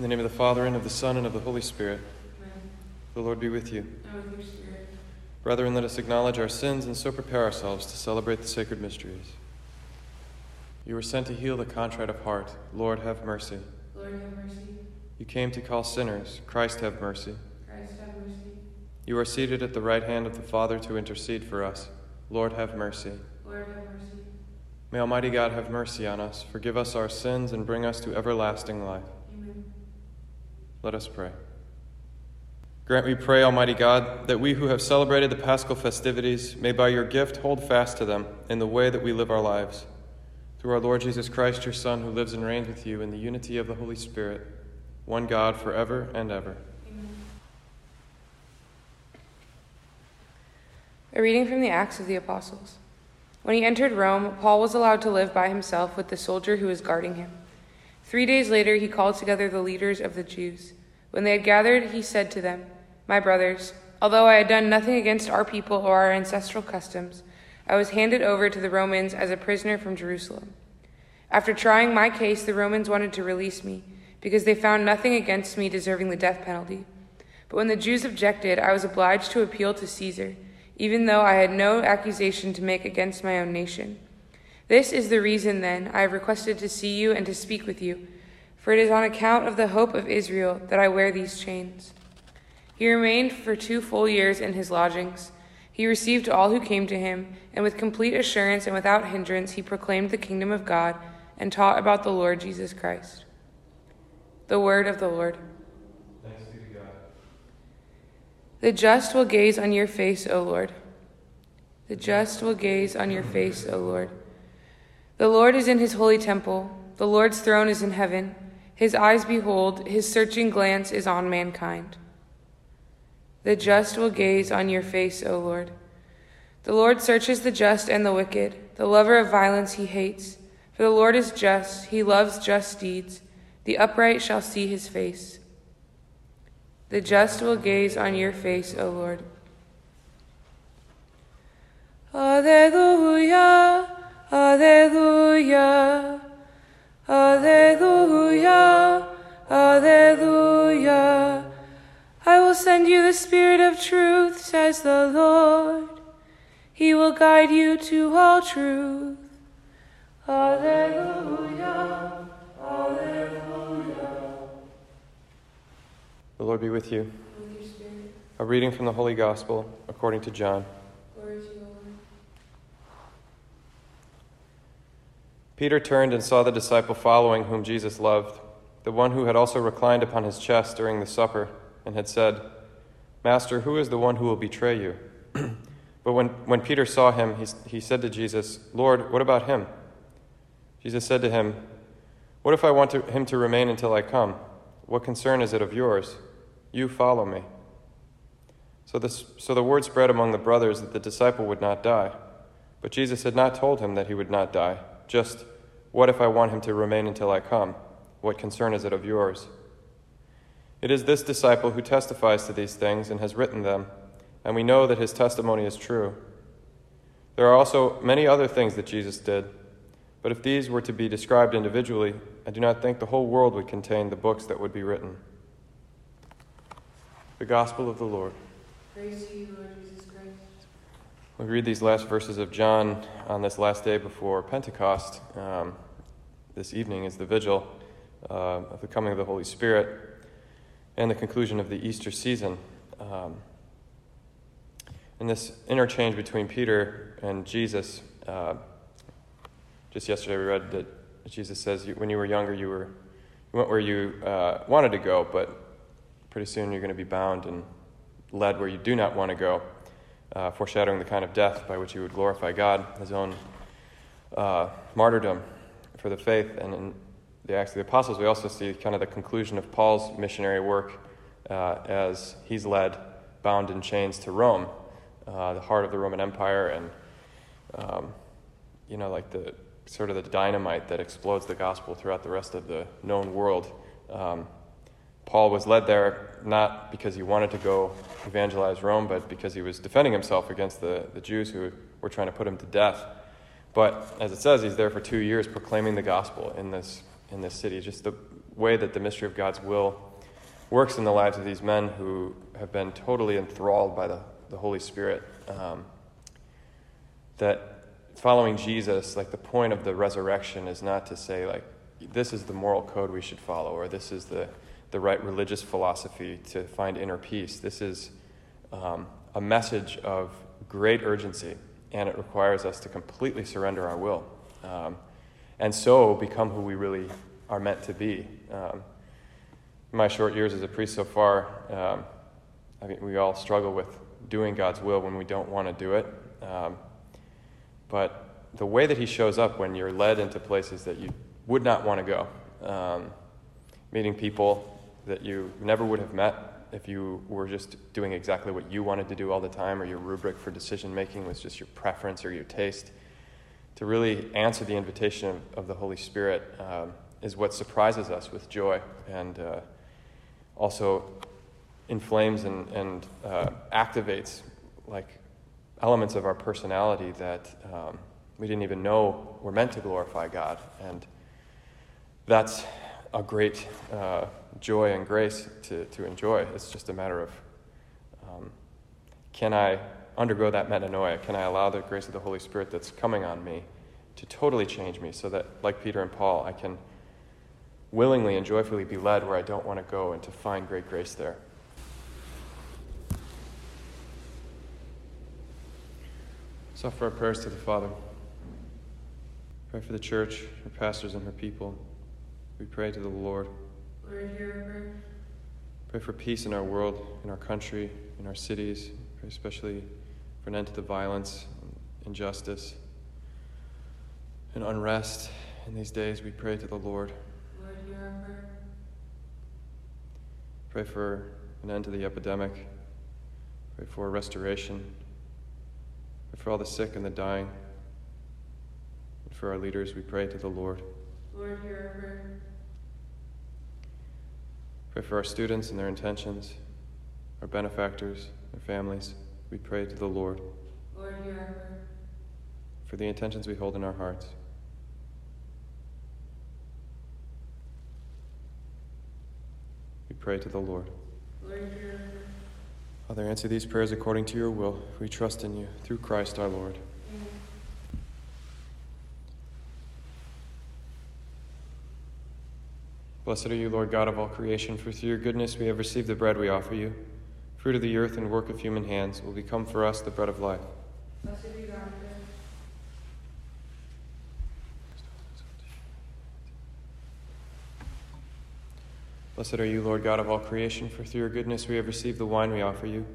In the name of the Father, and of the Son, and of the Holy Spirit. Amen. The Lord be with you. And with your spirit. Brethren, let us acknowledge our sins and so prepare ourselves to celebrate the sacred mysteries. You were sent to heal the contrite of heart. Lord, have mercy. Lord, have mercy. You came to call sinners. Christ, have mercy. Christ, have mercy. You are seated at the right hand of the Father to intercede for us. Lord, have mercy. Lord, have mercy. May Almighty God have mercy on us, forgive us our sins, and bring us to everlasting life. Let us pray. Grant, we pray, Almighty God, that we who have celebrated the paschal festivities may by your gift hold fast to them in the way that we live our lives. Through our Lord Jesus Christ, your Son, who lives and reigns with you in the unity of the Holy Spirit, one God forever and ever. Amen. A reading from the Acts of the Apostles. When he entered Rome, Paul was allowed to live by himself with the soldier who was guarding him. Three days later, he called together the leaders of the Jews. When they had gathered, he said to them, My brothers, although I had done nothing against our people or our ancestral customs, I was handed over to the Romans as a prisoner from Jerusalem. After trying my case, the Romans wanted to release me, because they found nothing against me deserving the death penalty. But when the Jews objected, I was obliged to appeal to Caesar, even though I had no accusation to make against my own nation. This is the reason, then, I have requested to see you and to speak with you, for it is on account of the hope of Israel that I wear these chains. He remained for two full years in his lodgings. He received all who came to him, and with complete assurance and without hindrance, he proclaimed the kingdom of God and taught about the Lord Jesus Christ. The word of the Lord. Thanks be to God. The just will gaze on your face, O Lord. The just will gaze on your face, O Lord. The Lord is in his holy temple. The Lord's throne is in heaven. His eyes behold, his searching glance is on mankind. The just will gaze on your face, O Lord. The Lord searches the just and the wicked. The lover of violence he hates. For the Lord is just, he loves just deeds. The upright shall see his face. The just will gaze on your face, O Lord. Alleluia, Alleluia, Alleluia, Alleluia. I will send you the Spirit of truth, says the Lord. He will guide you to all truth. Alleluia, Alleluia. The Lord be with you. With. A reading from the Holy Gospel according to John. Glory to you, O Lord. Peter turned and saw the disciple following whom Jesus loved, the one who had also reclined upon his chest during the supper, and had said, Master, who is the one who will betray you? but when, when Peter saw him, he, he said to Jesus, Lord, what about him? Jesus said to him, What if I want to, him to remain until I come? What concern is it of yours? You follow me. So, this, so the word spread among the brothers that the disciple would not die. But Jesus had not told him that he would not die. Just, what if I want him to remain until I come? What concern is it of yours? It is this disciple who testifies to these things and has written them, and we know that his testimony is true. There are also many other things that Jesus did, but if these were to be described individually, I do not think the whole world would contain the books that would be written. The Gospel of the Lord. Praise to you, Lord Jesus. We read these last verses of John on this last day before Pentecost. Um, this evening is the vigil uh, of the coming of the Holy Spirit and the conclusion of the Easter season. Um, this interchange between Peter and Jesus, uh, just yesterday we read that Jesus says, When you were younger, you, were, you went where you uh, wanted to go, but pretty soon you're going to be bound and led where you do not want to go uh, foreshadowing the kind of death by which he would glorify God, his own uh, martyrdom for the faith. And in the Acts of the Apostles, we also see kind of the conclusion of Paul's missionary work uh, as he's led, bound in chains, to Rome, uh, the heart of the Roman Empire, and um, you know, like the sort of the dynamite that explodes the gospel throughout the rest of the known world. Um, Paul was led there not because he wanted to go evangelize Rome, but because he was defending himself against the, the Jews who were trying to put him to death. But as it says, he's there for two years proclaiming the gospel in this, in this city. Just the way that the mystery of God's will works in the lives of these men who have been totally enthralled by the, the Holy Spirit. Um, that following Jesus, like the point of the resurrection is not to say, like, this is the moral code we should follow, or this is the, the right religious philosophy to find inner peace. This is um, a message of great urgency, and it requires us to completely surrender our will. Um, and so become who we really are meant to be. Um, my short years as a priest so far, um, I mean, we all struggle with doing God's will when we don't want to do it. Um, but the way that He shows up when you're led into places that you would not want to go, um, meeting people that you never would have met if you were just doing exactly what you wanted to do all the time, or your rubric for decision making was just your preference or your taste. To really answer the invitation of, of the Holy Spirit um, is what surprises us with joy and uh, also inflames and, and uh, activates like elements of our personality that um, we didn't even know were meant to glorify God. And that's a great uh, joy and grace to, to enjoy. It's just a matter of um, can I undergo that metanoia? Can I allow the grace of the Holy Spirit that's coming on me to totally change me so that, like Peter and Paul, I can willingly and joyfully be led where I don't want to go and to find great grace there? So for our prayers to the Father. Pray for the church, her pastors, and her people. We pray to the Lord. Lord, hear our prayer. Pray for peace in our world, in our country, in our cities. Pray especially for an end to the violence, injustice, and unrest in these days. We pray to the Lord. Lord, hear our prayer. Pray for an end to the epidemic. Pray for restoration. Pray for all the sick and the dying. And for our leaders, we pray to the Lord. Lord, hear our prayer. Pray for our students and their intentions, our benefactors, their families. We pray to the Lord. Lord, hear our prayer. For the intentions we hold in our hearts. We pray to the Lord. Lord, hear our prayer. Father, answer these prayers according to your will. We trust in you through Christ our Lord. Amen. Blessed are you, Lord God of all creation, for through your goodness we have received the bread we offer you. Fruit of the earth and work of human hands will become for us the bread of life. Blessed be God. Blessed are you, Lord God of all creation, for through your goodness we have received the wine we offer you.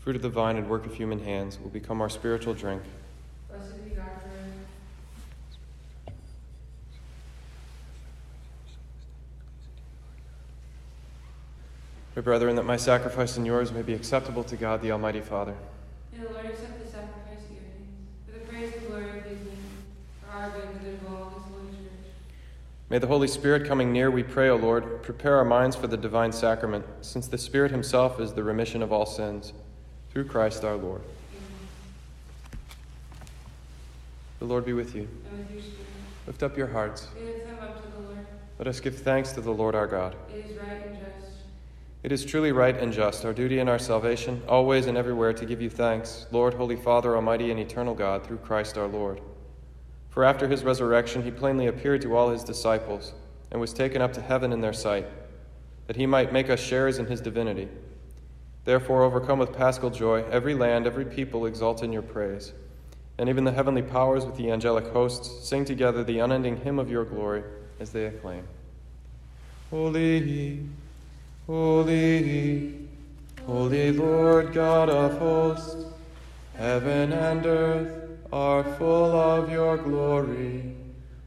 Fruit of the vine and work of human hands will become our spiritual drink. Blessed be God. Pray, brethren, that my sacrifice and yours may be acceptable to God the Almighty Father. May the Lord accept the sacrifice of your hands for the praise and glory of his name, for our good and the good of all his holy church. May the Holy Spirit coming near, we pray, O Lord, prepare our minds for the divine sacrament, since the Spirit himself is the remission of all sins. Through Christ our Lord. Amen. The Lord be with you. And with your. Lift up your hearts. Up to the Lord. Let us give thanks to the Lord our God. It is right and just. It is truly right and just, our duty and our salvation, always and everywhere to give you thanks, Lord, Holy Father, Almighty and eternal God, through Christ our Lord. For after his resurrection, he plainly appeared to all his disciples and was taken up to heaven in their sight, that he might make us sharers in his divinity. Therefore, overcome with paschal joy, every land, every people exult in your praise. And even the heavenly powers with the angelic hosts sing together the unending hymn of your glory as they acclaim Holy, holy, holy Lord God of hosts, heaven and earth are full of your glory.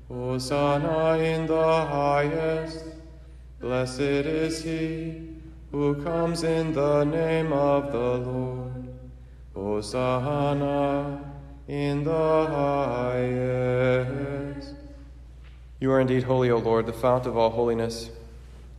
Hosanna in the highest. Blessed is he who comes in the name of the Lord. Hosanna in the highest. You are indeed holy, O Lord, the fount of all holiness.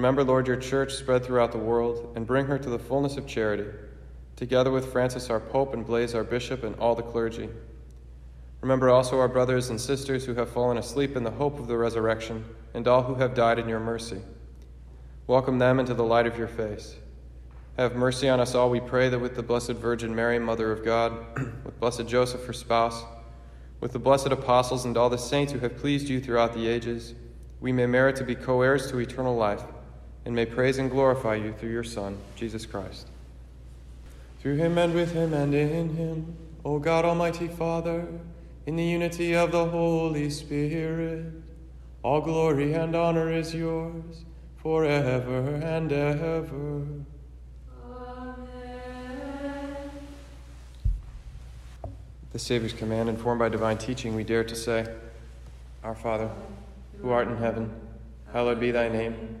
Remember, Lord, your church spread throughout the world, and bring her to the fullness of charity, together with Francis our Pope and Blaise our Bishop and all the clergy. Remember also our brothers and sisters who have fallen asleep in the hope of the resurrection, and all who have died in your mercy. Welcome them into the light of your face. Have mercy on us all, we pray, that with the Blessed Virgin Mary, Mother of God, with Blessed Joseph, her spouse, with the blessed apostles and all the saints who have pleased you throughout the ages, we may merit to be co heirs to eternal life, and may praise and glorify you through your Son, Jesus Christ. Through him and with him and in him, O God Almighty Father, in the unity of the Holy Spirit, all glory and honor is yours forever and ever. Amen. The Savior's command, informed by divine teaching, we dare to say, Our Father, who art in heaven, hallowed be thy name.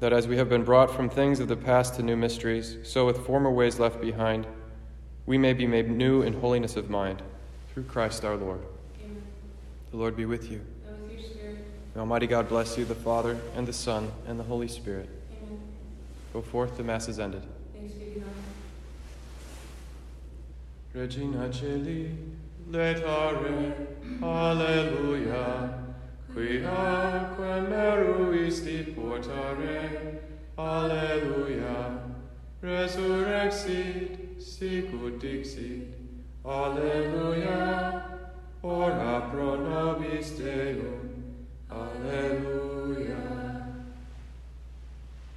that as we have been brought from things of the past to new mysteries, so with former ways left behind, we may be made new in holiness of mind, through Christ our Lord. Amen. The Lord be with you. And with your spirit. May Almighty God bless you, the Father, and the Son, and the Holy Spirit. Amen. Go forth, the Mass is ended. Thanks be to God. Regina Caeli, letare, Alleluia, qui aqua meruisti portare, Alleluia. Resurrexit, sicut dixit, Alleluia. Ora pro nobis Deum, Alleluia.